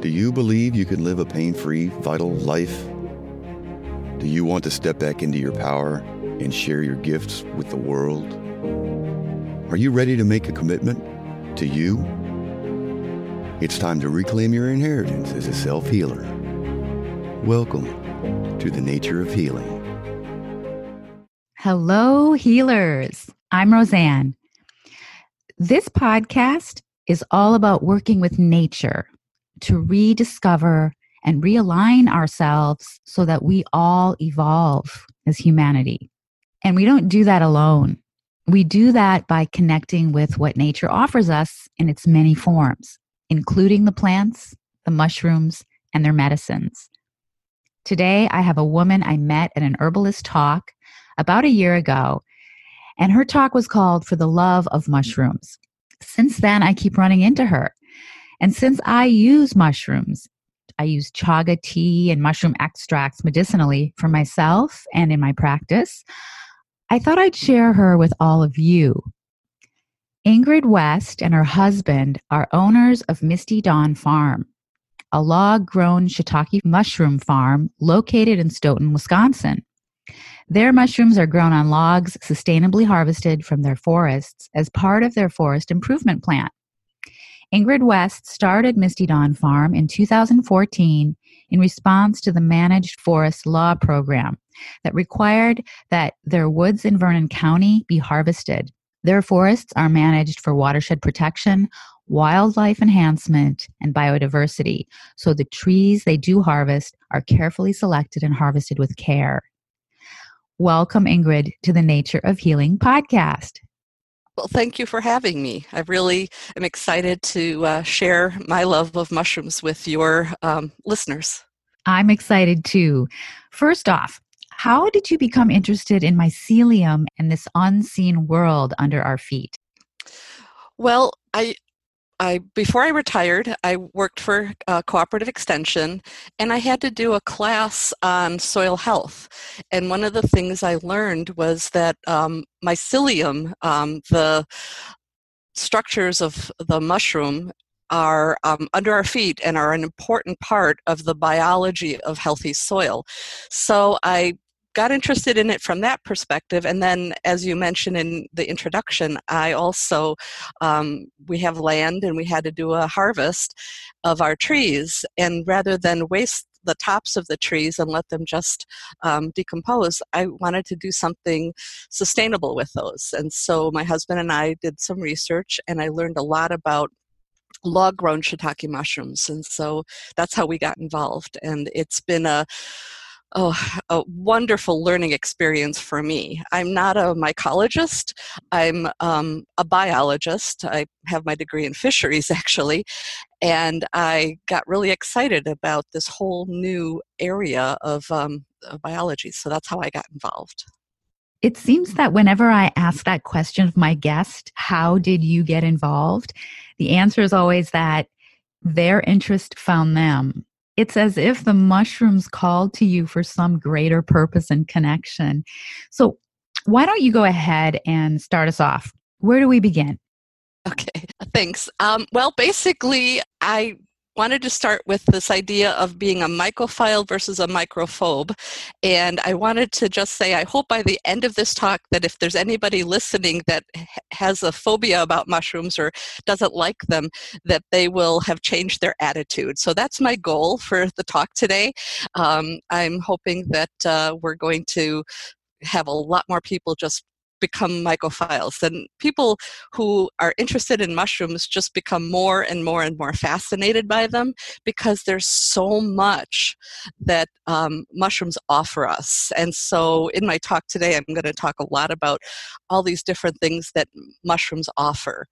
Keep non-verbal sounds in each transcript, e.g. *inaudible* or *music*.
Do you believe you can live a pain-free, vital life? Do you want to step back into your power and share your gifts with the world? Are you ready to make a commitment to you? It's time to reclaim your inheritance as a self-healer. Welcome to the nature of healing. Hello, healers. I'm Rosanne. This podcast is all about working with nature to rediscover and realign ourselves so that we all evolve as humanity. And we don't do that alone. We do that by connecting with what nature offers us in its many forms, including the plants, the mushrooms, and their medicines. Today, I have a woman I met at an herbalist talk about a year ago, and her talk was called For the Love of Mushrooms. Since then, I keep running into her. And since I use mushrooms, I use chaga tea and mushroom extracts medicinally for myself and in my practice, I thought I'd share her with all of you. Ingrid West and her husband are owners of Misty Dawn Farm a log grown shiitake mushroom farm located in Stoughton, Wisconsin. Their mushrooms are grown on logs sustainably harvested from their forests as part of their forest improvement plan. Ingrid West started Misty Dawn Farm in 2014 in response to the Managed Forest Law Program that required that their woods in Vernon County be harvested. Their forests are managed for watershed protection, wildlife enhancement, and biodiversity. So the trees they do harvest are carefully selected and harvested with care. Welcome, Ingrid, to the Nature of Healing podcast. Well, thank you for having me. I really am excited to uh, share my love of mushrooms with your um, listeners. I'm excited too. First off, how did you become interested in mycelium and this unseen world under our feet? Well, I I before I retired, I worked for uh, Cooperative Extension, and I had to do a class on soil health. And one of the things I learned was that um, mycelium, um, the structures of the mushroom, are um, under our feet and are an important part of the biology of healthy soil. So I got interested in it from that perspective and then as you mentioned in the introduction i also um, we have land and we had to do a harvest of our trees and rather than waste the tops of the trees and let them just um, decompose. I wanted to do something sustainable with those. And so my husband and I did some research and I learned a lot about log grown shiitake mushrooms. And so that's how we got involved. And it's been a oh, a wonderful learning experience for me. I'm not a mycologist, I'm um, a biologist. I have my degree in fisheries *laughs* actually, and I got really excited about this whole new area of, um, of biology. So that's how I got involved. It seems that whenever I ask that question of my guest, how did you get involved? The answer is always that their interest found them it's as if the mushrooms called to you for some greater purpose and connection. So, why don't you go ahead and start us off? Where do we begin? Okay, *laughs* thanks. Um, well, basically, I wanted to start with this idea of being a mycophile versus a mycophobe. And I wanted to just say, I hope by the end of this talk that if there's anybody listening that has a phobia about mushrooms or doesn't like them, that they will have changed their attitude. So that's my goal for the talk today. Um, I'm hoping that uh, we're going to have a lot more people just become mycophiles. And people who are interested in mushrooms just become more and more and more fascinated by them because there's so much that um, mushrooms offer us. And so in my talk today, I'm going to talk a lot about all these different things that mushrooms offer.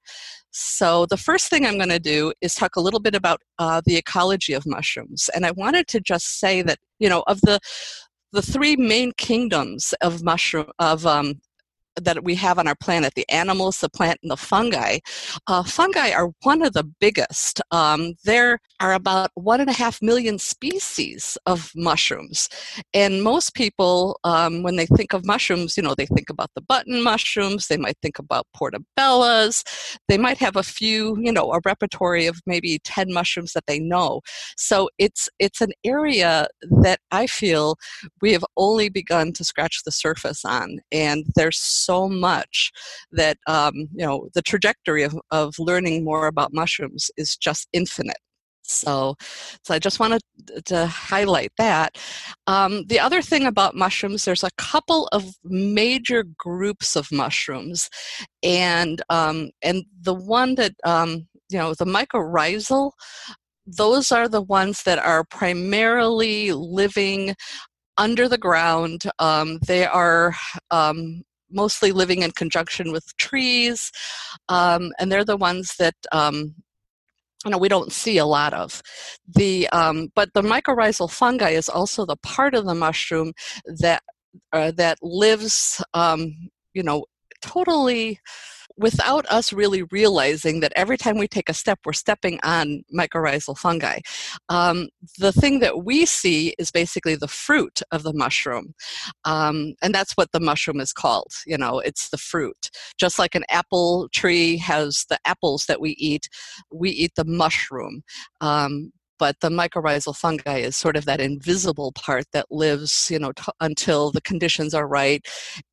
So, the first thing I'm going to do is talk a little bit about uh, the ecology of mushrooms. And I wanted to just say that, you know, of the the three main kingdoms of mushroom of um, that we have on our planet the animals the plant and the fungi uh, fungi are one of the biggest. Um, there are about one and a half million species of mushrooms. And most people um, when they think of mushrooms you know they think about the button mushrooms they might think about portobellas they might have a few you know a repertory of maybe 10 mushrooms that they know. So it's it's an area that i feel we have only begun to scratch the surface on and there's so much that um, you know the trajectory of, of learning more about mushrooms is just infinite so, so I just wanted to highlight that. Um, the other thing about mushrooms, there's a couple of major groups of mushrooms, and um, and the one that um, you know, the mycorrhizal, those are the ones that are primarily living under the ground. Um, they are um, mostly living in conjunction with trees, um, and they're the ones that um, you know we don't see a lot of. The um, but the mycorrhizal fungi is also the part of the mushroom that uh, that lives, um, you know, totally without us really realizing that every time we take a step, we're stepping on mycorrhizal fungi. Um, the thing that we see is basically the fruit of the mushroom. Um, and that's what the mushroom is called. You know, it's the fruit. Just like an apple tree has the apples that we eat, we eat the mushroom. Um, but the mycorrhizal fungi is sort of that invisible part that lives, you know, t- until the conditions are right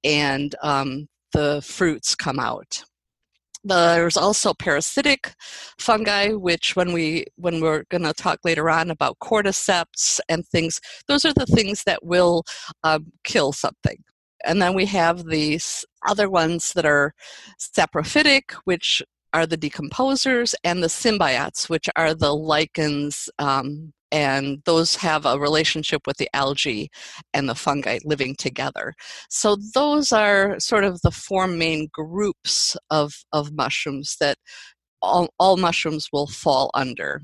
and um, the fruits come out. There's also parasitic fungi, which when we when we're going to talk later on about cordyceps and things, those are the things that will um, kill something. And then we have these other ones that are saprophytic, which are the decomposers, and the symbiotes, which are the lichens, um, and those have a relationship with the algae and the fungi living together. So those are sort of the four main groups of, of mushrooms that all, all mushrooms will fall under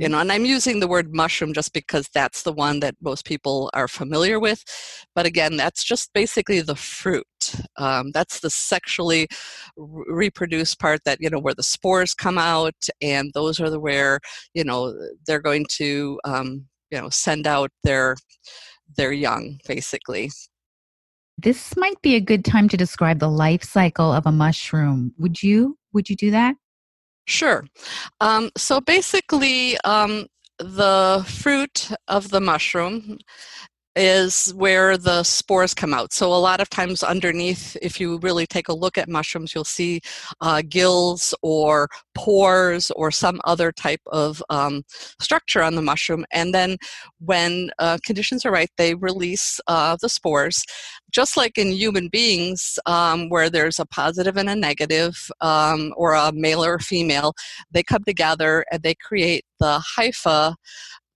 you know and i'm using the word mushroom just because that's the one that most people are familiar with but again that's just basically the fruit um, that's the sexually reproduced part that you know where the spores come out and those are the where you know they're going to um, you know send out their their young basically. This might be a good time to describe the life cycle of a mushroom. Would you would you do that Sure. Um, so basically, um, the fruit of the mushroom is where the spores come out. So a lot of times underneath, if you really take a look at mushrooms, you'll see uh, gills or pores or some other type of um, structure on the mushroom. And then when uh, conditions are right, they release uh, the spores. Just like in human beings, um, where there's a positive and a negative, um, or a male or female, they come together and they create the hypha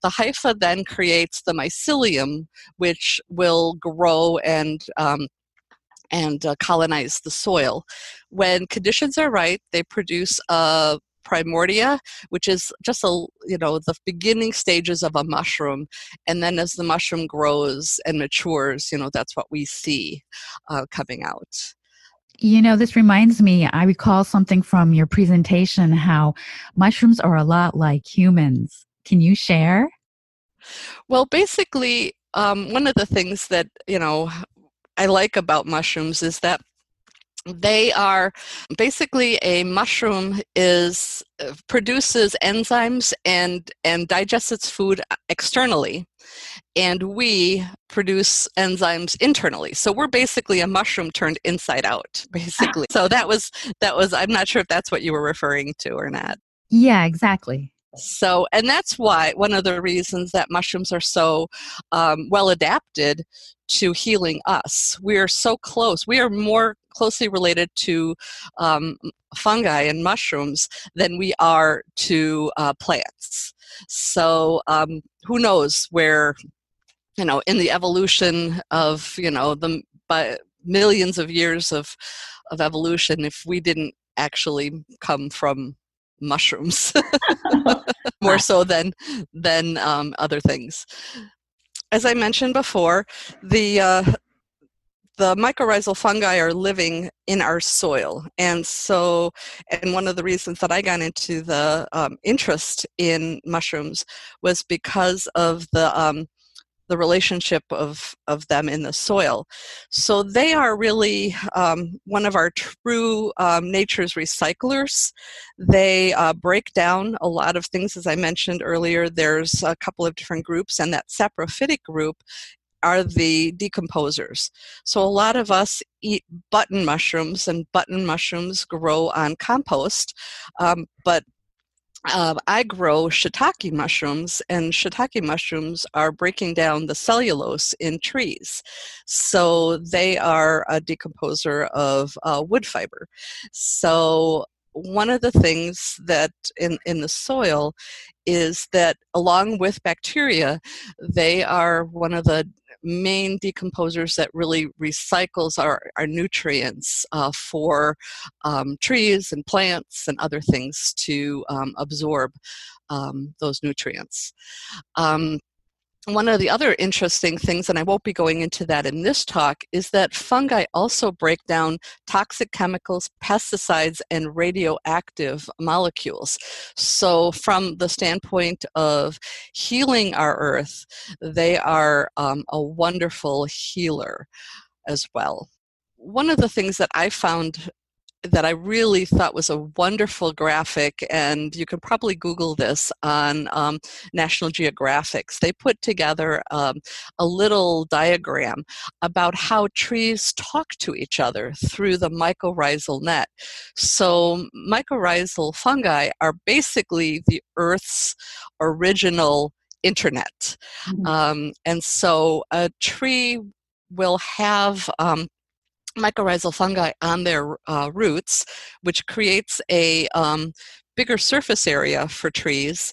the hypha then creates the mycelium, which will grow and um, and uh, colonize the soil. When conditions are right, they produce a primordia, which is just a you know the beginning stages of a mushroom, and then as the mushroom grows and matures, you know that's what we see uh, coming out. You know, this reminds me, I recall something from your presentation how mushrooms are a lot like humans. Can you share? Well, basically, um, one of the things that, you know, I like about mushrooms is that they are basically a mushroom is uh, produces enzymes and and digests its food externally and we produce enzymes internally. So we're basically a mushroom turned inside out *laughs* basically. *laughs* So that was that was i'm not sure if that's what you were referring to or not. Yeah exactly so, and that's why one of the reasons that mushrooms are so um, well adapted to healing us. We are so close. We are more closely related to um, fungi and mushrooms than we are to uh, plants. So um, who knows where, you know, in the evolution of, you know, the by millions of years of, of evolution, if we didn't actually come from mushrooms. *laughs* *laughs* More so than than um, other things. As I mentioned before, the uh, the mycorrhizal fungi are living in our soil, and so and one of the reasons that I got into the um, interest in mushrooms was because of the um, the relationship of, of them in the soil. So they are really um, one of our true um, nature's recyclers. They uh, break down a lot of things, as I mentioned earlier. There's a couple of different groups, and that saprophytic group are the decomposers. So a lot of us eat button mushrooms, and button mushrooms grow on compost, um, but uh, I grow shiitake mushrooms, and shiitake mushrooms are breaking down the cellulose in trees. So they are a decomposer of uh, wood fiber. So one of the things that in, in the soil is that along with bacteria, they are one of the main decomposers that really recycles our, our nutrients uh, for um, trees and plants and other things to um, absorb um, those nutrients. One of the other interesting things, and I won't be going into that in this talk, is that fungi also break down toxic chemicals, pesticides, and radioactive molecules. So, from the standpoint of healing our earth, they are um, a wonderful healer as well. One of the things that I found that I really thought was a wonderful graphic, and you can probably Google this on um, National Geographics. They put together um, a little diagram about how trees talk to each other through the mycorrhizal net. So, mycorrhizal fungi are basically the Earth's original internet. Mm-hmm. Um, and so, a tree will have um, mycorrhizal fungi on their uh, roots, which creates a um, bigger surface area for trees.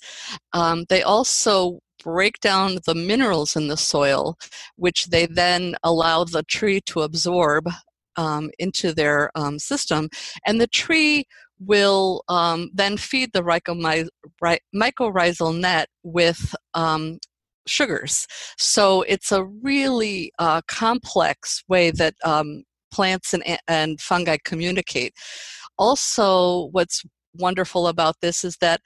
Um, they also break down the minerals in the soil, which they then allow the tree to absorb um, into their um, system. And the tree will um, then feed the mycorrhizal net with um, sugars. So it's a really uh, complex way that um, plants and, and fungi communicate. Also, what's wonderful about this is that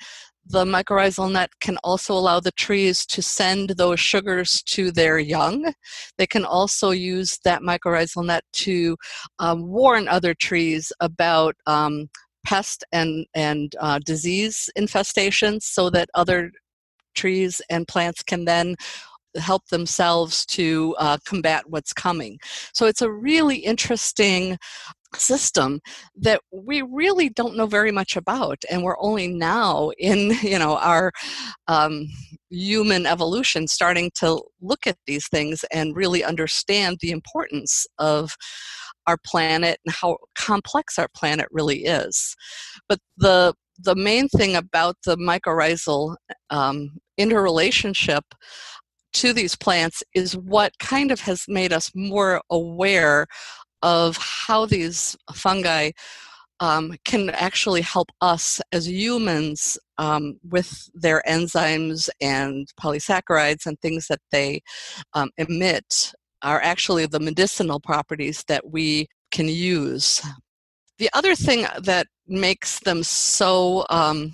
the mycorrhizal net can also allow the trees to send those sugars to their young. They can also use that mycorrhizal net to um, warn other trees about um, pest and, and uh, disease infestations so that other trees and plants can then help themselves to uh, combat what's coming. So it's a really interesting system that we really don't know very much about and we're only now in *laughs* you know our um, human evolution starting to look at these things and really understand the importance of our planet and how complex our planet really is but the the main thing about the mycorrhizal um, interrelationship to these plants is what kind of has made us more aware of how these fungi um, can actually help us as humans um, with their enzymes and polysaccharides and things that they um, emit are actually the medicinal properties that we can use. The other thing that makes them so um,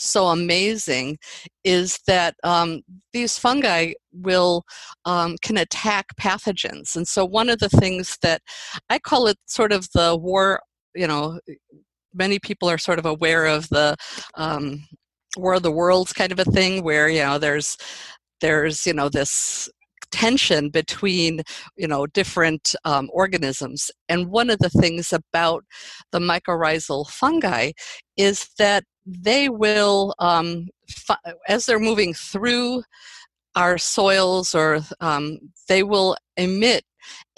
so amazing is that um, these fungi will um, can attack pathogens. And so one of the things that i call it sort of the war you know many people are sort of aware of the um, war of the worlds kind of a thing where you know there's there's you know this tension between you know different um, organisms. And one of the things about the mycorrhizal fungi is that they will, um, as they're moving through our soils, or um, they will emit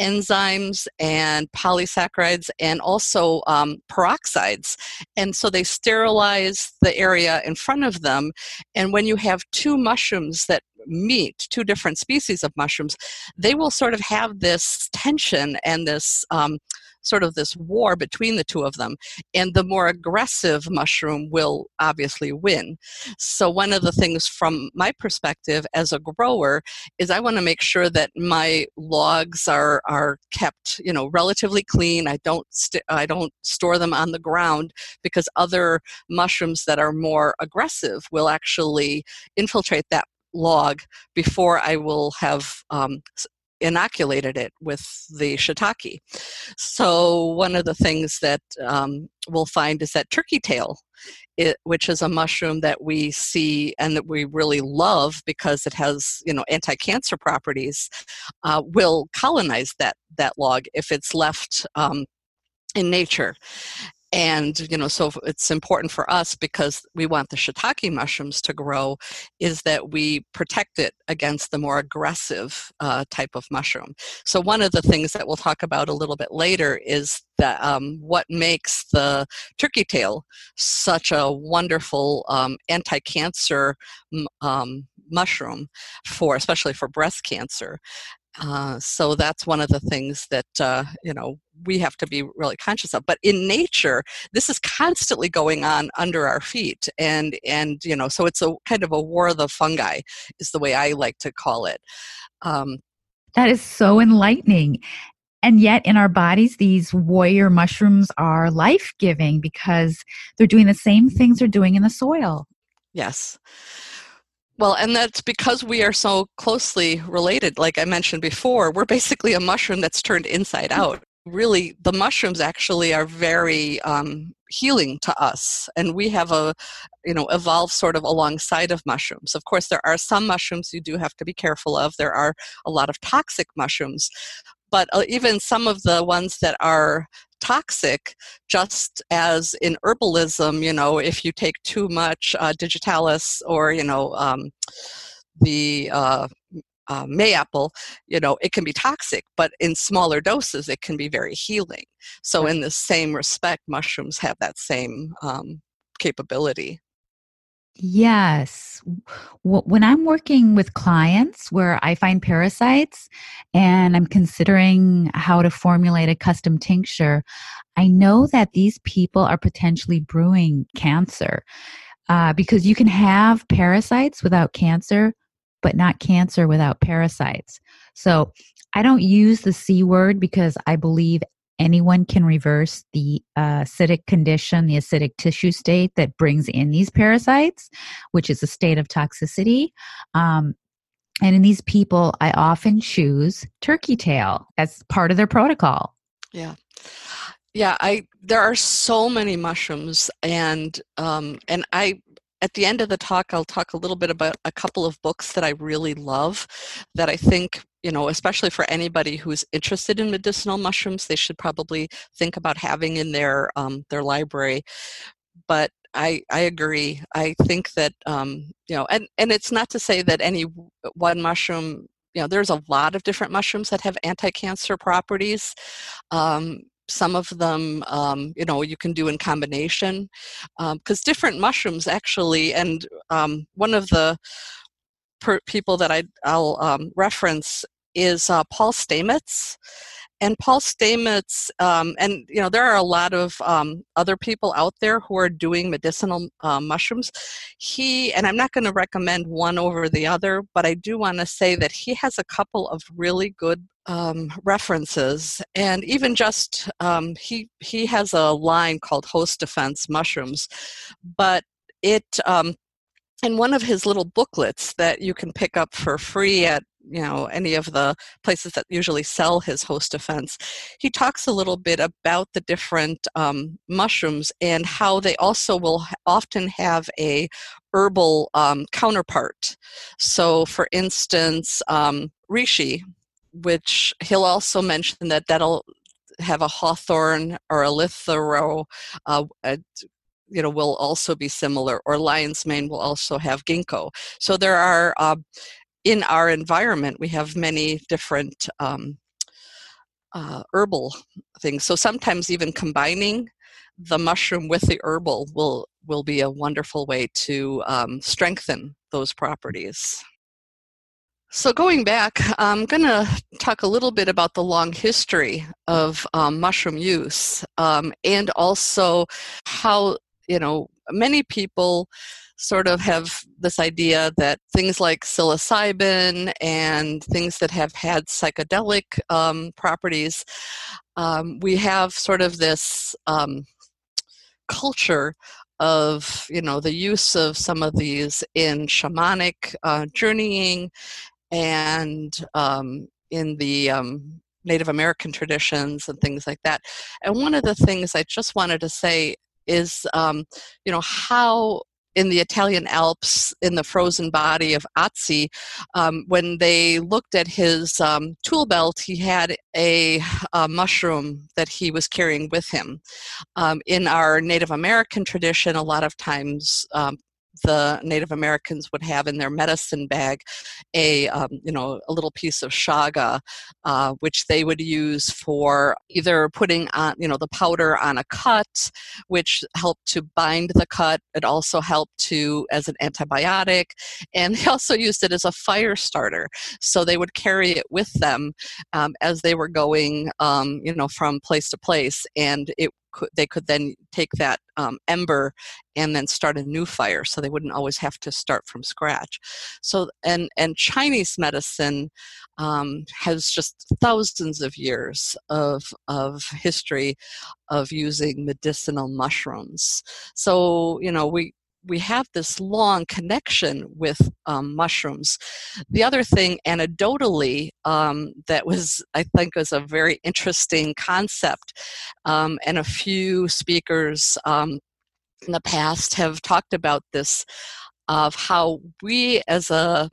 enzymes and polysaccharides and also um, peroxides. And so they sterilize the area in front of them. And when you have two mushrooms that meet, two different species of mushrooms, they will sort of have this tension and this um, sort of this war between the two of them. And the more aggressive mushroom will obviously win. So, one of the things from my perspective as a grower is I want to make sure that my logs are, are kept, you know, relatively clean. I don't, st- I don't store them on the ground because other mushrooms that are more aggressive will actually infiltrate that log before I will have um, inoculated it with the shiitake. So one of the things that um, we'll find is that turkey tail, it, which is a mushroom that we see and that we really love because it has you know anti-cancer properties, uh, will colonize that that log if it's left um, in nature and you know so it's important for us because we want the shiitake mushrooms to grow is that we protect it against the more aggressive uh, type of mushroom. So one of the things that we'll talk about a little bit later is that um, what makes the turkey tail such a wonderful um, anti-cancer um, mushroom for especially for breast cancer uh, so that's one of the things that uh, you know we have to be really conscious of. But in nature, this is constantly going on under our feet, and and you know, so it's a kind of a war of the fungi, is the way I like to call it. Um, that is so enlightening. And yet, in our bodies, these warrior mushrooms are life giving because they're doing the same things they're doing in the soil. Yes. Well, and that's because we are so closely related. Like I mentioned before, we're basically a mushroom that's turned inside mm. out. Really, the mushrooms actually are very um, healing to us, and we have a, you know, evolved sort of alongside of mushrooms. Of course, there are some mushrooms you do have to be careful of. There are a lot of toxic mushrooms, but uh, even some of the ones that are toxic just as in herbalism you know if you take too much uh, digitalis or you know um, the uh, uh, mayapple, you know, it can be toxic, but in smaller doses, it can be very healing. So, in the same respect, mushrooms have that same um, capability. Yes. When I'm working with clients where I find parasites and I'm considering how to formulate a custom tincture, I know that these people are potentially brewing cancer uh, because you can have parasites without cancer, but not cancer without parasites. So I don't use the C word because I believe anyone can reverse the uh, acidic condition, the acidic tissue state that brings in these parasites, which is a state of toxicity. Um, and in these people, I often choose turkey tail as part of their protocol. Yeah. Yeah, I there are so many mushrooms and um and I at the end of the talk I'll talk a little bit about a couple of books that I really love that I think you know, especially for anybody who's interested in medicinal mushrooms, they should probably think about having in their um, their library. But I I agree. I think that um, you know, and and it's not to say that any one mushroom. You know, there's a lot of different mushrooms that have anti-cancer properties. Um, some of them um, you know you can do in combination because um, different mushrooms actually and um, one of the per- people that I, will um, reference is uh, Paul Stamets. And Paul Stamets, um, and you know, there are a lot of um, other people out there who are doing medicinal uh, mushrooms. He, and I'm not going to recommend one over the other, but I do want to say that he has a couple of really good um, references, and even just um, he he has a line called Host Defense Mushrooms, but it um, in one of his little booklets that you can pick up for free at you know any of the places that usually sell his host defense he talks a little bit about the different um, mushrooms and how they also will often have a herbal um, counterpart. So for instance um, reishi which he'll also mention that that'll have a hawthorn or a lithero uh, you know will also be similar or lion's mane will also have ginkgo so there are uh, in our environment we have many different um, uh, herbal things. So sometimes even combining the mushroom with the herbal will will be a wonderful way to um, strengthen those properties. So going back, I'm going to talk a little bit about the long history of um, mushroom use um, and also how, you know, many people sort of have this idea that things like psilocybin and things that have had psychedelic um, properties, um, we have sort of this um, culture of you know the use of some of these in shamanic uh, journeying and um, in the um, Native American traditions and things like that. And one of the things I just wanted to say is, um, you know, how in the Italian Alps, in the frozen body of Ötzi, um, when they looked at his um, tool belt, he had a, a, mushroom that he was carrying with him. Um, in our Native American tradition, a lot of times um, the Native Americans would have in their medicine bag a um, you know a little piece of chaga, uh, which they would use for either putting on you know the powder on a cut, which helped to bind the cut. It also helped to as an antibiotic, and they *laughs* also used it as a fire starter. So they would carry it with them um, as they were going um, you know from place to place, and it could, they could then take that um, ember and then start a new fire so they wouldn't always have to start from scratch. So and and chinese medicine um, has just thousands of years of of history of using medicinal mushrooms. So you know we we have this long connection with um, mushrooms. The other thing, anecdotally, um, that was I think was a very interesting concept, um, and a few speakers um, in the past have talked about this of how we as a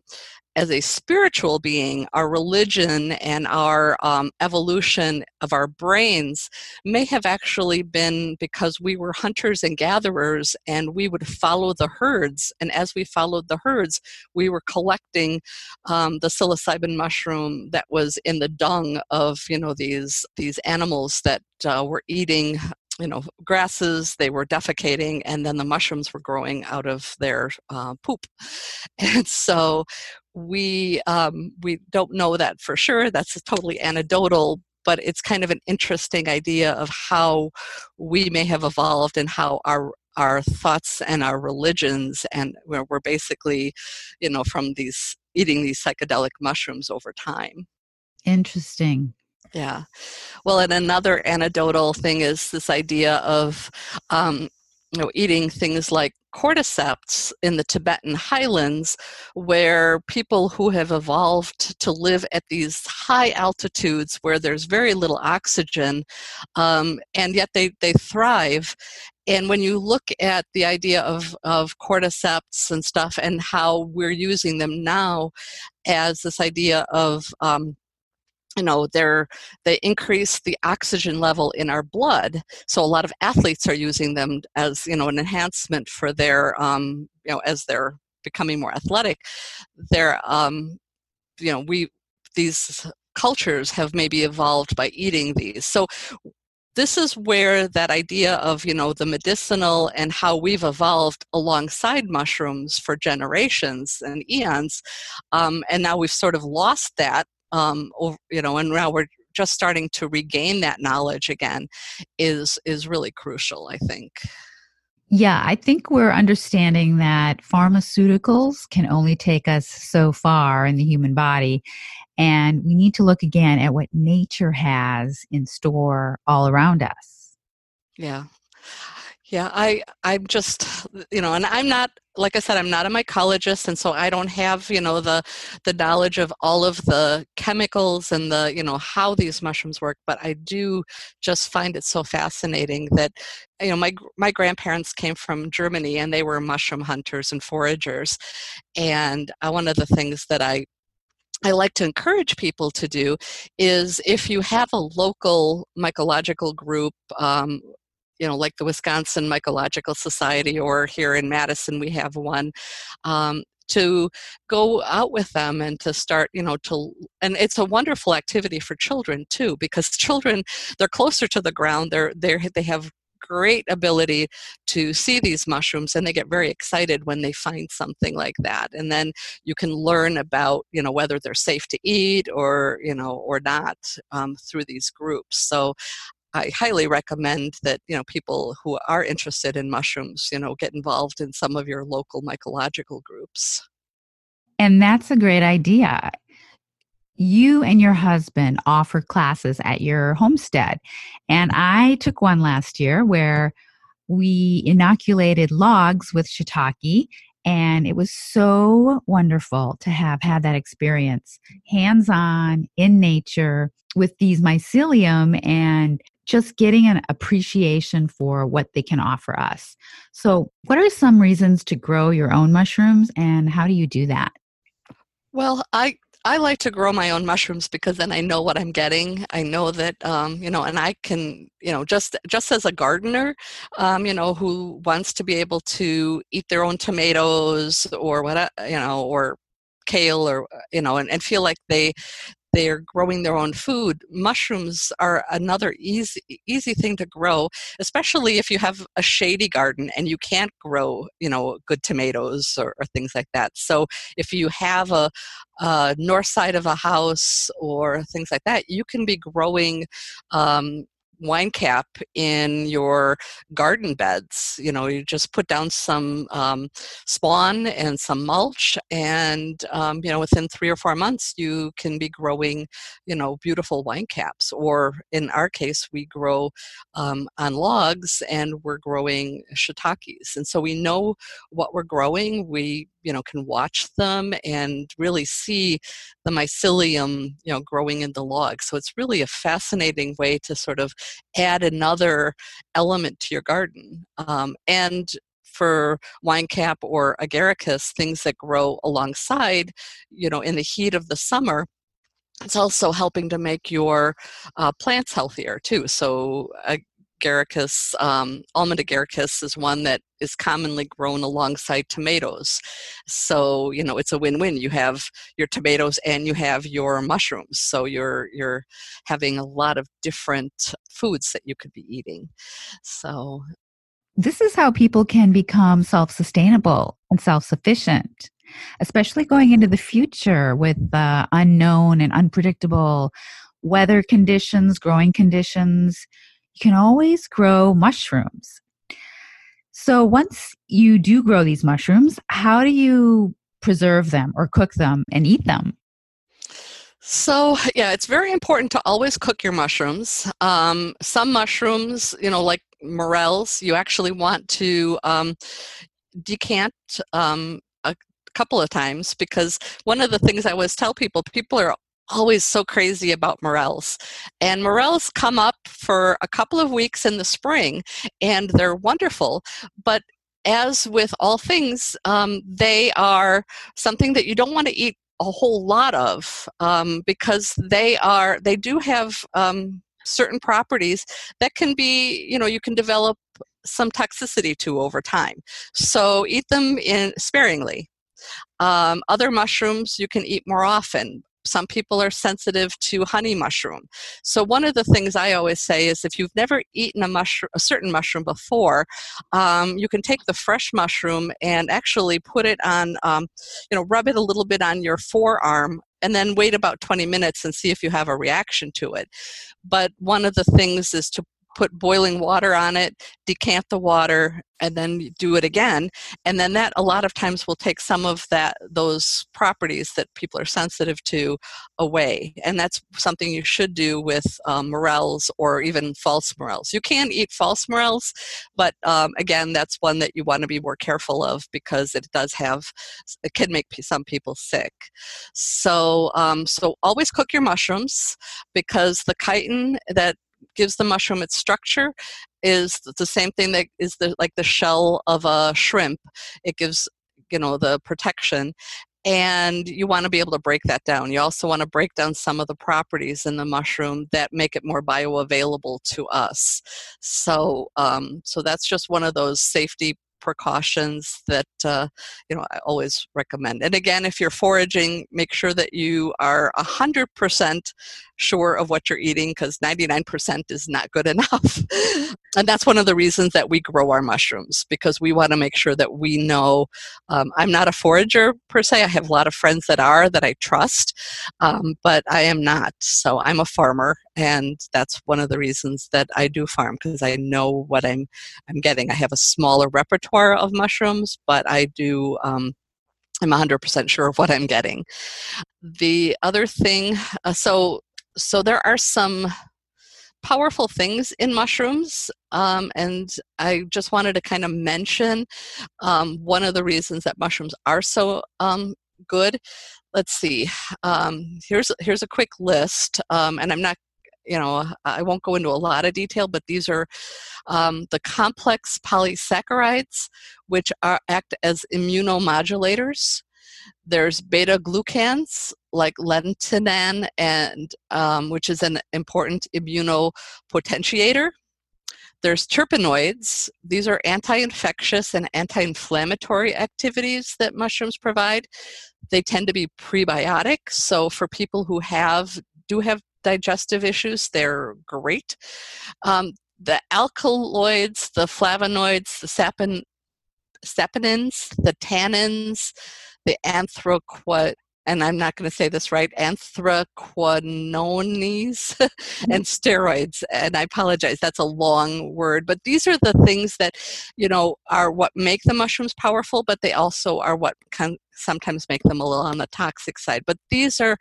as a spiritual being, our religion and our um, evolution of our brains may have actually been because we were hunters and gatherers and we would follow the herds. And as we followed the herds, we were collecting um, the psilocybin mushroom that was in the dung of, you know, these, these animals that uh, were eating you know grasses they were defecating and then the mushrooms were growing out of their uh, poop. *laughs* And so we um, we don't know that for sure that's totally anecdotal but it's kind of an interesting idea of how we may have evolved and how our our thoughts and our religions and where we're basically you know from these eating these psychedelic mushrooms over time. Interesting yeah. Well, and another anecdotal thing is this idea of um, you know, eating things like cordyceps in the Tibetan highlands, where people who have evolved to live at these high altitudes where there's very little oxygen, um, and yet they, they thrive. And when you look at the idea of, of cordyceps and stuff and how we're using them now as this idea of um, you know they're they increase the oxygen level in our blood. So a lot of athletes are using them as you know an enhancement for their um, you know as they're becoming more athletic they're um, you know we these cultures have maybe evolved by eating these. So this is where that idea of you know the medicinal and how we've evolved alongside mushrooms for generations and eons um, and now we've sort of lost that um, you know, and now we're just starting to regain that knowledge again is is really crucial. I think. Yeah, I think we're understanding that pharmaceuticals can only take us so far in the human body. And we need to look again at what nature has in store all around us. Yeah. Yeah, I I'm just you know, and I'm not like I said, I'm not a mycologist, and so I don't have you know the the knowledge of all of the chemicals and the you know how these mushrooms work. But I do just find it so fascinating that you know my my grandparents came from Germany and they were mushroom hunters and foragers, and uh, one of the things that I I like to encourage people to do is if you have a local mycological group, um, you know, like the Wisconsin Mycological Society, or here in Madison, we have one. Um, to go out with them and to start you know to and it's a wonderful activity for children too because *laughs* children they're closer to the ground they're they they have great ability to see these mushrooms and they get very excited when they find something like that and then you can learn about you know whether they're safe to eat or you know or not um, through these groups so I highly recommend that you know people who are interested in mushrooms, you know, get involved in some of your local mycological groups. And that's a great idea you and your husband offer classes at your homestead. And I took one last year where we inoculated logs with shiitake. And it was so wonderful to have had that experience hands on in nature with these mycelium and just getting an appreciation for what they can offer us. So, what are some reasons to grow your own mushrooms and how do you do that? Well, I I like to grow my own mushrooms because then I know what I'm getting. I know that um, you know, and I can you know just just as a gardener, um, you know, who wants to be able to eat their own tomatoes or what you know or kale or you know and, and feel like they they're growing their own food mushrooms are another easy easy thing to grow especially if you have a shady garden and you can't grow you know good tomatoes or, or things like that. So if you have a, a, north side of a house or things like that you can be growing um, wine cap in your garden beds. You know, you just put down some um, spawn and some mulch, and um, you know, within three or four months, you can be growing, you know, beautiful wine caps. Or in our case, we grow um, on logs, and we're growing shiitakes, and so we know what we're growing. We you know can watch them and really see the mycelium you know growing in the log so it's really a fascinating way to sort of add another element to your garden um, and for wine cap or agaricus things that grow alongside you know in the heat of the summer it's also helping to make your uh, plants healthier too. So agaricus, um, almond agaricus is one that is commonly grown alongside tomatoes. So, you know, it's a win-win. You have your tomatoes and you have your mushrooms. So you're you're having a lot of different foods that you could be eating. So this is how people can become self-sustainable and self-sufficient especially going into the future with unknown and unpredictable weather conditions, growing conditions you can always grow mushrooms. So once you do grow these mushrooms, how do you preserve them or cook them and eat them? So, yeah, it's very important to always cook your mushrooms. Um, some mushrooms, you know, like morels, you actually want to um, decant um, a couple of times because one of the things I always tell people, people are always so crazy about morels. And morels come up for a couple of weeks in the spring and they're wonderful, but as with all things, um, they are something that you don't want to eat a whole lot of um, because they are they do have um, certain properties that can be you know you can develop some toxicity to over time so eat them in sparingly um, other mushrooms you can eat more often some people are sensitive to honey mushroom. So one of the things I always say is if you've never eaten a mushroom, a certain mushroom before, um, you can take the fresh mushroom and actually put it on, um, you know, rub it a little bit on your forearm and then wait about 20 minutes and see if you have a reaction to it. But one of the things is to put boiling water on it, decant the water, and then do it again. And then that a lot of times will take some of that those properties that people are sensitive to away. And that's something you should do with um, morels or even false morels. You can eat false morels, but um, again, that's one that you want to be more careful of because it does have it can make some people sick. So um, so always cook your mushrooms because the chitin that gives the mushroom its structure is the same thing that is the, like the shell of a shrimp. It gives you know the protection and you want to be able to break that down. You also want to break down some of the properties in the mushroom that make it more bioavailable to us. So, um, so that's just one of those safety precautions that uh, you know I always recommend. And again, if you're foraging, make sure that you are hundred percent sure of what you're eating because 99% is not good *laughs* enough. and that's one of the reasons that we grow our mushrooms because we want to make sure that we know. Um, I'm not a forager per se. I have a lot of friends that are that I trust, um, but I am not. So I'm a farmer, and that's one of the reasons that I do farm because I know what I'm I'm getting. I have a smaller repertoire of mushrooms, but I do. Um, I'm 100% sure of what I'm getting. The other thing, uh, so so there are some powerful things in mushrooms um, and i just wanted to kind of mention um, one of the reasons that mushrooms are so um, good let's see um, here's here's a quick list um, and i'm not you know i won't go into a lot of detail but these are um, the complex polysaccharides which are act as immunomodulators there's beta glucans like lentinan, and um, which is an important immunopotentiator. There's terpenoids. These are anti-infectious and anti-inflammatory activities that mushrooms provide. They tend to be prebiotic, so for people who have do have digestive issues, they're great. Um, the alkaloids, the flavonoids, the sapin, saponins, the tannins, the anthraquat and I'm not going to say this right, anthraquinones *laughs* and steroids. And I apologize, that's a long word. But these are the things that, you know, are what make the mushrooms powerful, but they also are what can sometimes make them a little on the toxic side. But these are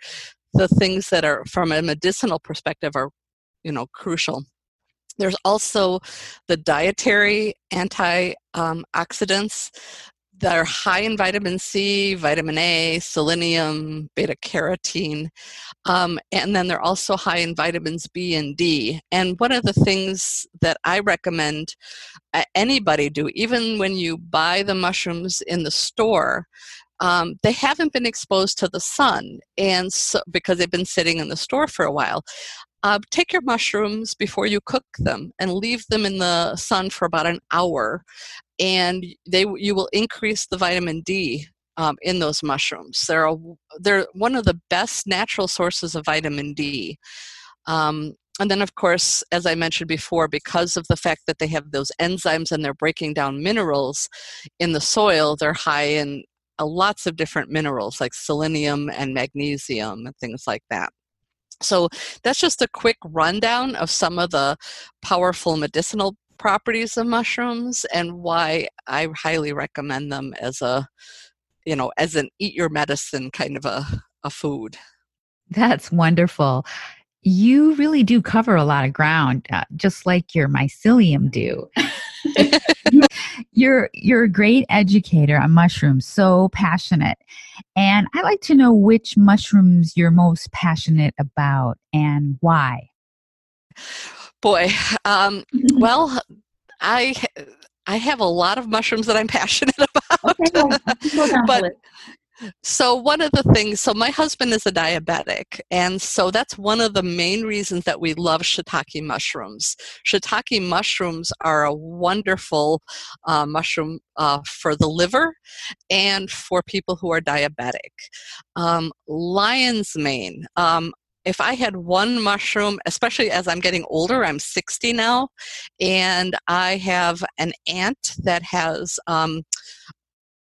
the things that are, from a medicinal perspective, are, you know, crucial. There's also the dietary antioxidants that are high in vitamin C, vitamin A, selenium, beta carotene, um, and then they're also high in vitamins B and D. And one of the things that I recommend anybody do, even when you buy the mushrooms in the store, um, they haven't been exposed to the sun, and so because they've been sitting in the store for a while. Uh, take your mushrooms before you cook them and leave them in the sun for about an hour and they you will increase the vitamin D um, in those mushrooms. They're a, they're one of the best natural sources of vitamin D. Um, and then, of course, as I mentioned before, because of the fact that they have those enzymes and they're breaking down minerals in the soil, they're high in lots of different minerals like selenium and magnesium and things like that. So that's just a quick rundown of some of the powerful medicinal properties of mushrooms and why I highly recommend them as a, you know, as an eat your medicine kind of a, a food. That's wonderful. You really do cover a lot of ground, uh, just like your mycelium do. *laughs* you're you're a great educator on mushrooms, so passionate. And I like to know which mushrooms you're most passionate about and why. Boy, um, well, *laughs* I I have a lot of mushrooms that I'm *laughs* passionate about. Okay, but so one of the things, so my husband is a diabetic, and so that's one of the main reasons that we love shiitake mushrooms. Shiitake mushrooms are a wonderful uh, mushroom uh, for the liver and for people who are diabetic. Um, lion's mane. Um, if I had one mushroom, especially as I'm getting older, I'm 60 now, and I have an aunt that has um,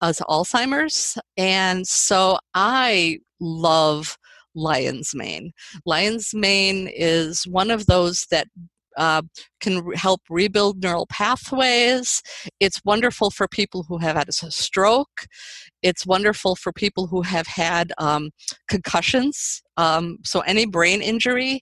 has Alzheimer's, and so I love lion's mane. Lion's mane is one of those that uh, can help rebuild neural pathways. It's wonderful for people who have had a stroke. It's wonderful for people who have had um, concussions, um, so any brain injury.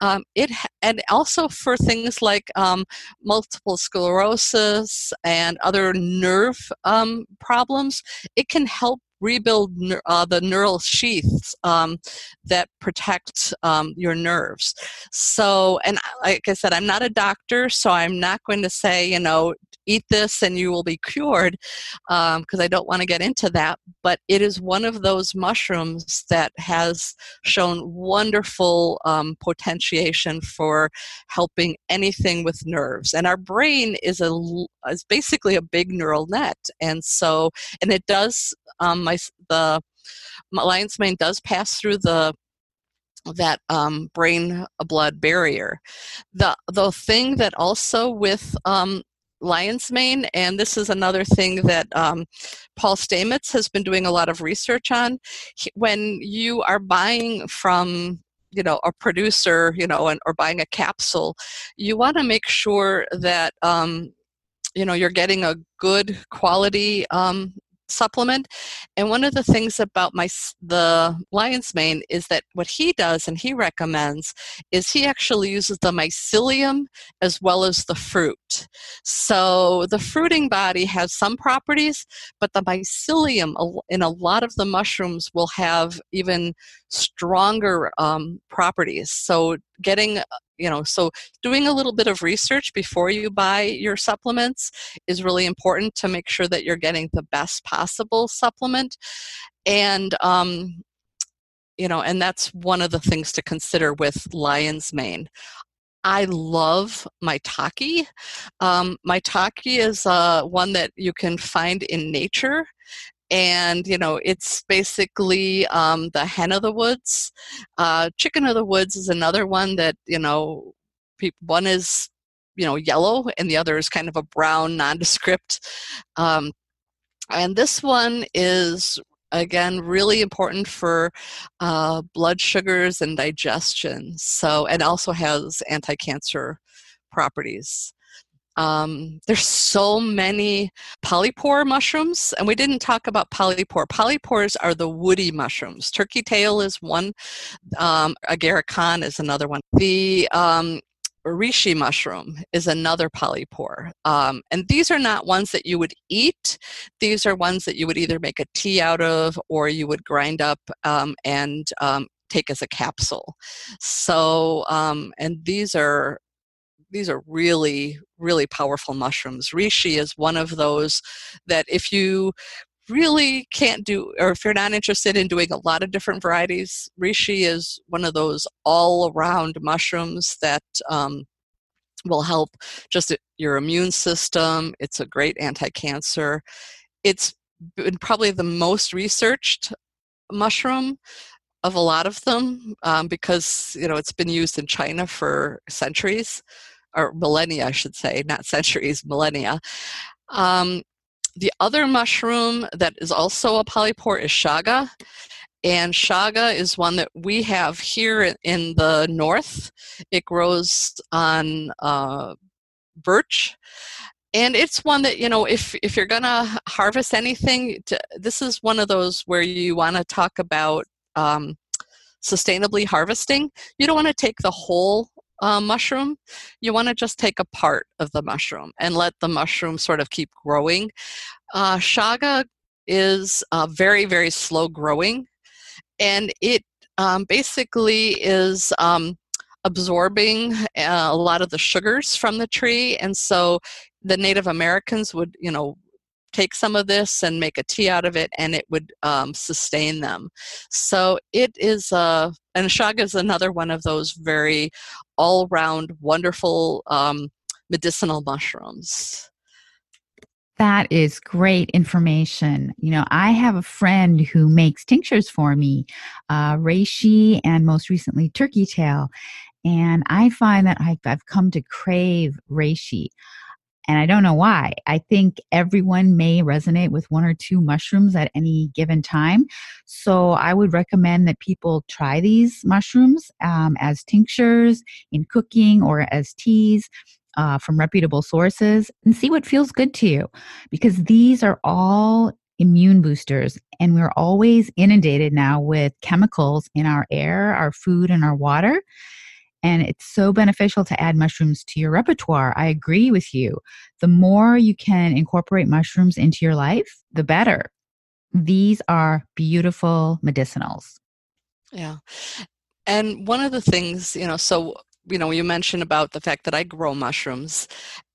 Um, it and also for things like um, multiple sclerosis and other nerve um, problems. It can help rebuild uh, the neural sheaths um, that protect um, your nerves. So, and like I said, I'm not a doctor, so I'm not going to say, you know, eat this and you will be cured, because um, I don't want to get into that. But it is one of those mushrooms that has shown wonderful um, potentiation for helping anything with nerves. And our brain is a is basically a big neural net, and so and it does um, my the lion's mane does pass through the that um, brain blood barrier. The the thing that also with um, lion's mane, and this is another thing that um, Paul Stamets has been doing a lot of research on. He, when you are buying from you know a producer, you know, and, or buying a capsule, you want to make sure that um, you know you're getting a good quality um, supplement. And one of the things about my the lion's mane is that what he does and he recommends is he actually uses the mycelium as well as the fruit. So the fruiting body has some properties, but the mycelium in a lot of the mushrooms will have even stronger um, properties. So getting you know so doing a little bit of research before you buy your supplements is really important to make sure that you're getting the best possible supplement. And um, you know and that's one of the things to consider with lion's mane. I love maitake. Um, maitake is uh, one that you can find in nature, and you know it's basically um, the hen of the woods. Uh, chicken of the woods is another one that you know people, one is you know yellow and the other is kind of a brown nondescript um, and this one is again really important for uh, blood sugars and digestion so and also has anti-cancer properties um, there's so many polypore mushrooms, and we didn't talk about polypore. Polypores are the woody mushrooms. Turkey tail is one. Um, agarikon is another one. The um, reishi mushroom is another polypore. Um, and these are not ones that you would eat. These are ones that you would either make a tea out of or you would grind up um, and um, take as a capsule. So, um, and these are these are really really powerful mushrooms. Reishi is one of those that if you really can't do or if you're not interested in doing a lot of different varieties reishi is one of those all around mushrooms that um, will help just your immune system. It's a great anti-cancer. It's been probably the most researched mushroom of a lot of them um, because you know it's been used in china for centuries or millennia, I should say, not centuries, millennia. Um, the other mushroom that is also a polypore is chaga. And chaga is one that we have here in the north. It grows on uh, birch. And it's one that, you know, if, if you're going to harvest anything, to, this is one of those where you want to talk about um, sustainably harvesting. You don't want to take the whole uh, mushroom, you want to just take a part of the mushroom and let the mushroom sort of keep growing. Uh, chaga is uh, very, very slow growing, and it um, basically is um, absorbing uh, a lot of the sugars from the tree, and so the Native Americans would, you know, take some of this and make a tea out of it and it would um, sustain them so it is uh, and chaga is another one of those very all round wonderful um, medicinal mushrooms that is great information. You know, I have a friend who makes tinctures for me, uh, reishi and most recently turkey tail. And I find that I've, I've come to crave reishi. And I don't know why. I think everyone may resonate with one or two mushrooms at any given time. So I would recommend that people try these mushrooms um, as tinctures in cooking or as teas. Uh, from reputable sources and see what feels good to you because these are all immune boosters and we're always inundated now with chemicals in our air our food and our water and it's so beneficial to add mushrooms to your repertoire. I agree with you. The more you can incorporate mushrooms into your life, the better. These are beautiful medicinals. Yeah. And one of the things, you know, so you know, you mentioned about the fact that I grow mushrooms.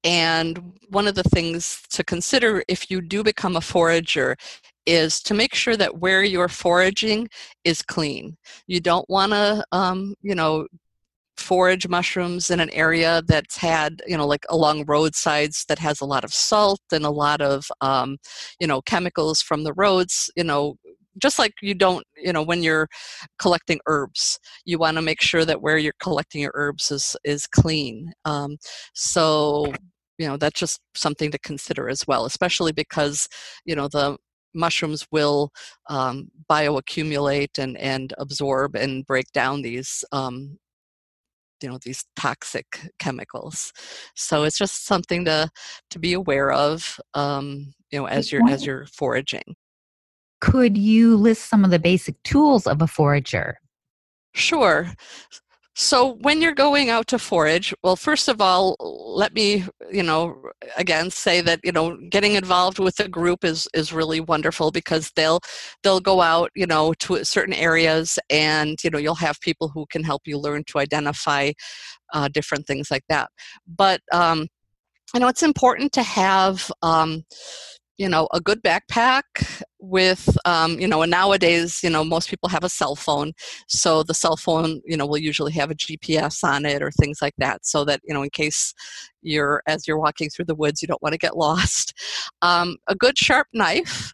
And one of the things to consider if you do become a forager is to make sure that where you're foraging is clean. You don't want to, um, you know, forage mushrooms in an area that's had you know like along roadsides that has a lot of salt and a lot of um, you know chemicals from the roads you know just like you don't you know when you're collecting herbs you want to make sure that where you're collecting your herbs is is clean. Um, so you know that's just something to consider as well especially because you know the mushrooms will um, bioaccumulate and, and absorb and break down these um, you know these toxic chemicals. So it's just something to to be aware of um, you know as you're as you're foraging. could you list some of the basic tools of a forager? Sure so when you're going out to forage, well, first of all, let me, you know, again say that you know getting involved with a group is is really wonderful because they'll they'll go out, you know, to certain areas, and you know you'll have people who can help you learn to identify uh, different things like that. But um, you know, it's important to have um, you know a good backpack with um, you know and nowadays you know most people have a cell phone so the cell phone you know will usually have a gps on it or things like that so that you know in case you're as you're walking through the woods you don't want to get *laughs* lost. Um, a good sharp knife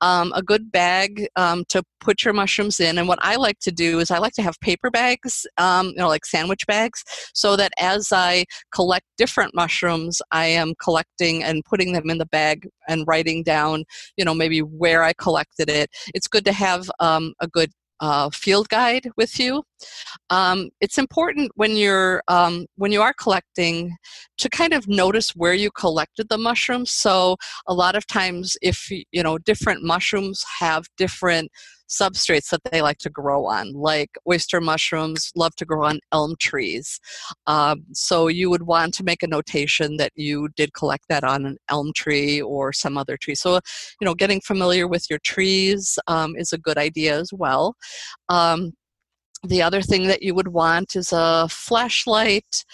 um, a good bag um, to put your mushrooms in. And what I like to do is I like to have paper bags, um, you know, like sandwich bags, so that as I collect different mushrooms, I am collecting and putting them in the bag and writing down, you know, maybe where I collected it. It's good to have um, a good uh, field guide with you. Um, it's important when you're um, when you are collecting to kind of notice where you collected the mushrooms. So a lot of times, if you know different mushrooms have different substrates that they like to grow on, like oyster mushrooms love to grow on elm trees. Um, so you would want to make a notation that you did collect that on an elm tree or some other tree. So, you know, getting familiar with your trees um, is a good idea as well. Um, the other thing that you would want is a flashlight.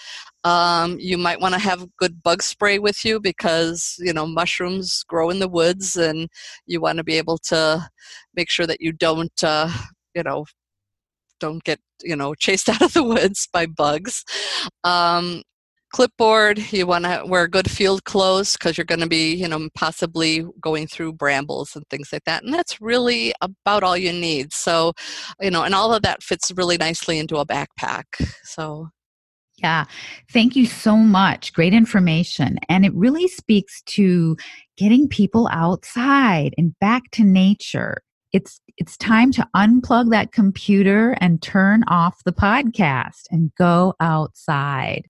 Um, you might want to have good bug spray with you because you know mushrooms grow in the woods, and you want to be able to make sure that you don't, uh, you know, don't get you know chased *laughs* out of the woods by bugs. Um, clipboard you want to wear good field clothes because you're going to be you know possibly going through brambles and things like that and that's really about all you need. So you know and all of that fits really nicely into a backpack so. Yeah. Thank you so much. Great information and it really speaks to getting people outside and back to nature it's it's time to unplug that computer and turn off the podcast and go outside. *laughs*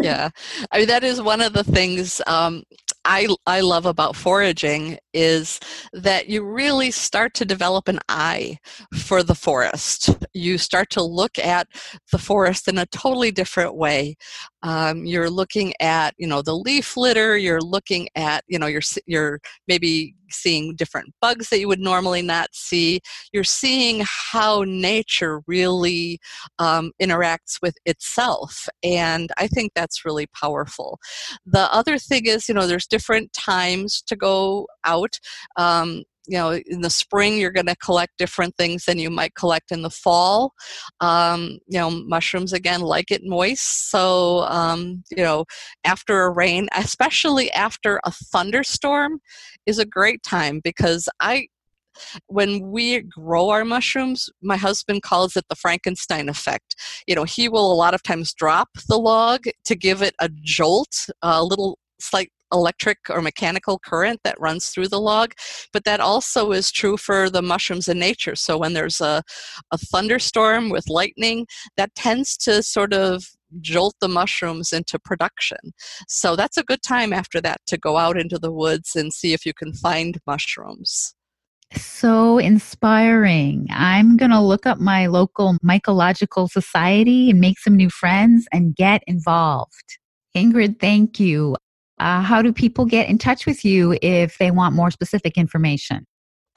yeah, I mean that is one of the things um, I I love about foraging is that you really start to develop an eye for the forest. You start to look at the forest in a totally different way. Um, you're looking at you know the leaf litter. You're looking at you know you're you're maybe seeing different bugs that you would normally not see. You're seeing how nature really um, interacts with itself, and I think that's really powerful. The other thing is you know there's different times to go out. Um, you know in the spring you're going to collect different things than you might collect in the fall um, you know mushrooms again like it moist so um, you know after a rain *laughs* especially after a thunderstorm is a great time because i when we grow our mushrooms, my husband calls it the Frankenstein effect. You know, he will a lot of times drop the log to give it a jolt, a little slight electric or mechanical current that runs through the log, but that also is true for the mushrooms in nature. So when there's a, a thunderstorm with lightning, that tends to sort of jolt the mushrooms into production. So that's a good time after that to go out into the woods and see if you can find mushrooms. So inspiring. I'm going to look up my local mycological society and make some new friends and get involved. Ingrid, thank you. Uh, how do people get in touch with you if they want more specific information?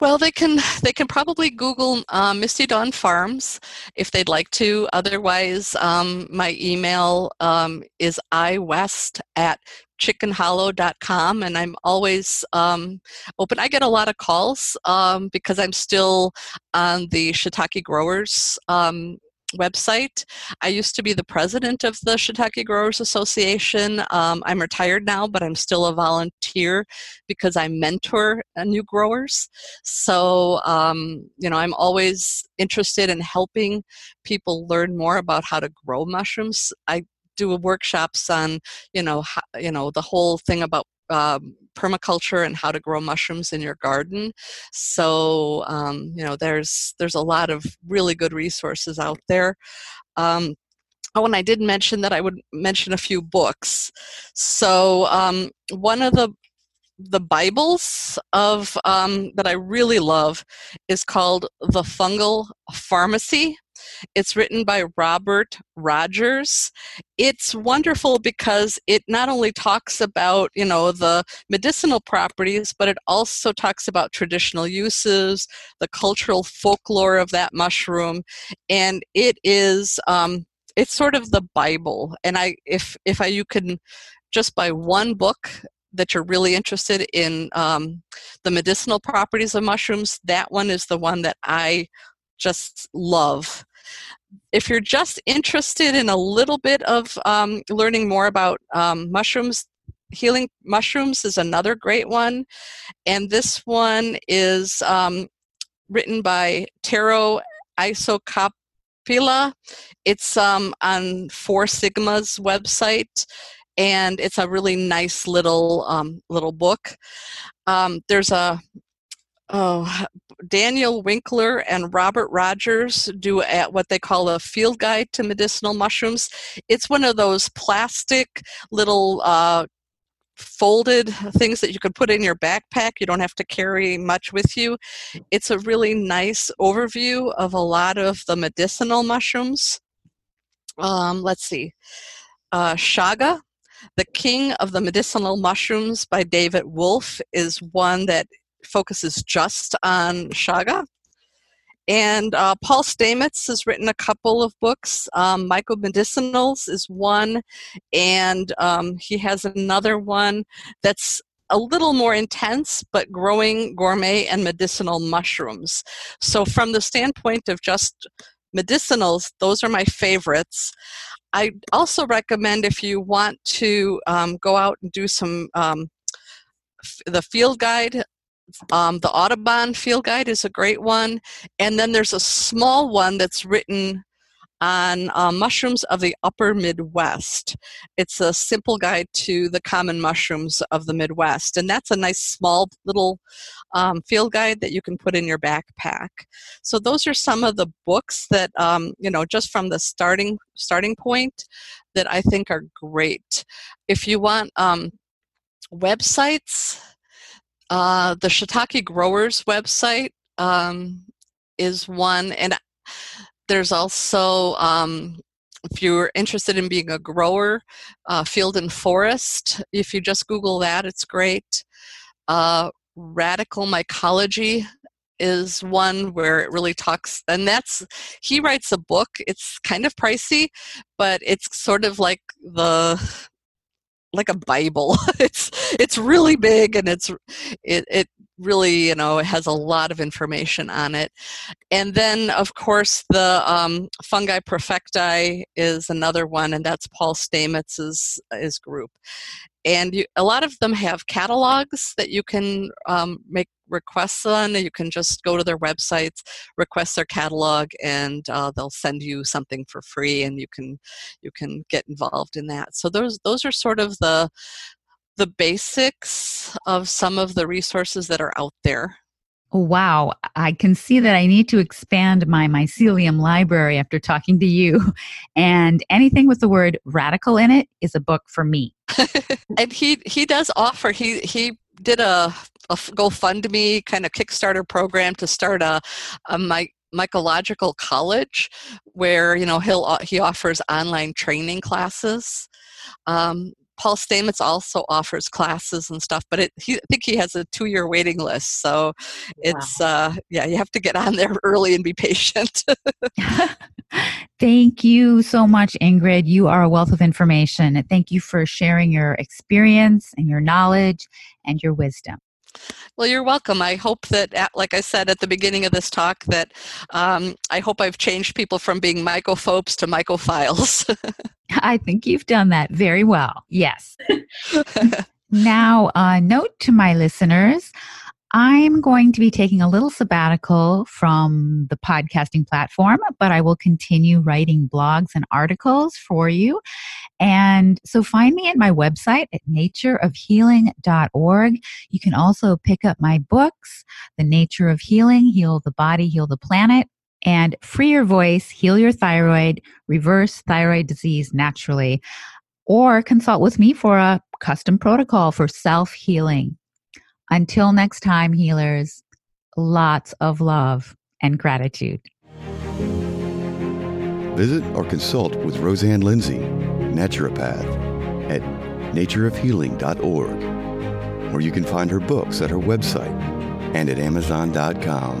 Well, they can they can probably Google uh, Misty Dawn Farms if they'd like to. Otherwise, um, my email um, is iwest at chickenhollow.com and i'm always um, open i get a lot of calls um, because i'm still on the shiitake growers um, website. I used to be the president of the Shiitake Growers Association. Um, I'm retired now, but I'm still a volunteer because I mentor uh, new growers. So, um, you know, I'm always interested in helping people learn more about how to grow mushrooms. I do workshops on, you know, how, you know, the whole thing about um, permaculture and how to grow mushrooms in your garden. So um, you know, there's there's a lot of really good resources out there. Um, oh, and I did mention that I would mention a few books. So um, one of the the Bibles of um, that I really love is called The Fungal Pharmacy it's written by Robert Rogers. It's wonderful because it not only talks about, you know, the medicinal properties, but it also talks about traditional uses, the cultural folklore of that mushroom, and it is um, it's sort of the Bible. And I, if if I, you can just buy one book that you're really interested in um, the medicinal properties of mushrooms, that one is the one that I just love. If you're just interested in a little bit of um, learning more about um, mushrooms, Healing Mushrooms is another great one. And this one is um, written by Tero Isokauppila. It's um, on Four Sigmatic's website, and it's a really nice little um, little book. Um, there's a oh, Daniel Winkler and Robert Rogers do at what they call a field guide to medicinal mushrooms. It's one of those plastic little uh, folded things that you could put in your backpack. You don't have to carry much with you. It's a really nice overview of a lot of the medicinal mushrooms. Um, let's see. Uh, Chaga, The King of the Medicinal Mushrooms by David Wolfe is one that focuses just on Chaga. And uh, Paul Stamets has written a couple of books. Um, Mycomedicinals is one, and um, he has another one that's a little more intense, but growing gourmet and medicinal mushrooms. So, from the standpoint of just medicinals, those are my favorites. I also recommend if you want to um, go out and do some um, the field guide um, the Audubon Field Guide is a great one. And then there's a small one that's written on uh, mushrooms of the upper Midwest. It's a simple guide to the common mushrooms of the Midwest. And that's a nice small little um, field guide that you can put in your backpack. So those are some of the books that, um, you know, just from the starting, starting point that I think are great. If you want um, websites, uh, the Shiitake Growers website um, is one, and there's also um, if you're interested in being a grower, uh, Field and Forest. If you just Google that, it's great. Uh, Radical Mycology is one where it really talks and that's he writes a book it's kind of pricey but it's sort of like the like a bible. *laughs* It's it's really big and it's it, it really you know has a lot of information on it. And then of course the um, fungi perfecti is another one and that's paul stamets's his group and you, a lot of them have catalogs that you can um, make requests on you can just go to their websites request their catalog and uh, they'll send you something for free and you can you can get involved in that. So those those are sort of the the basics of some of the resources that are out there Wow, I can see that I need to expand my mycelium library after talking to you. *laughs* And anything with the word radical in it is a book for me. *laughs* and he he does offer he he did a, a GoFundMe kind of Kickstarter program to start a, a my, mycological college where you know he'll he offers online training classes um, Paul Stamets also offers classes and stuff, but it, he, I think he has a two-year waiting list. So it's uh, yeah, you have to get on there *laughs* early and be patient. *laughs* Thank you so much, Ingrid. You are a wealth of information. Thank you for sharing your experience and your knowledge and your wisdom. Well, you're welcome. I hope that, like I said at the beginning of this talk, that um, I hope I've changed people from being mycophobes to mycophiles. *laughs* I think you've done that very well. Yes. *laughs* now, a note to my listeners I'm going to be taking a little sabbatical from the podcasting platform, but I will continue writing blogs and articles for you. And so find me at my website at natureofhealing.org. You can also pick up my books, The Nature of Healing, Heal the Body, Heal the Planet, and Free Your Voice, Heal Your Thyroid, Reverse Thyroid Disease Naturally. Or consult with me for a custom protocol for self healing. Until next time, healers, lots of love and gratitude. Visit or consult with Rosanne Lindsay, naturopath, at natureofhealing.org, or you can find her books at her website and at amazon.com.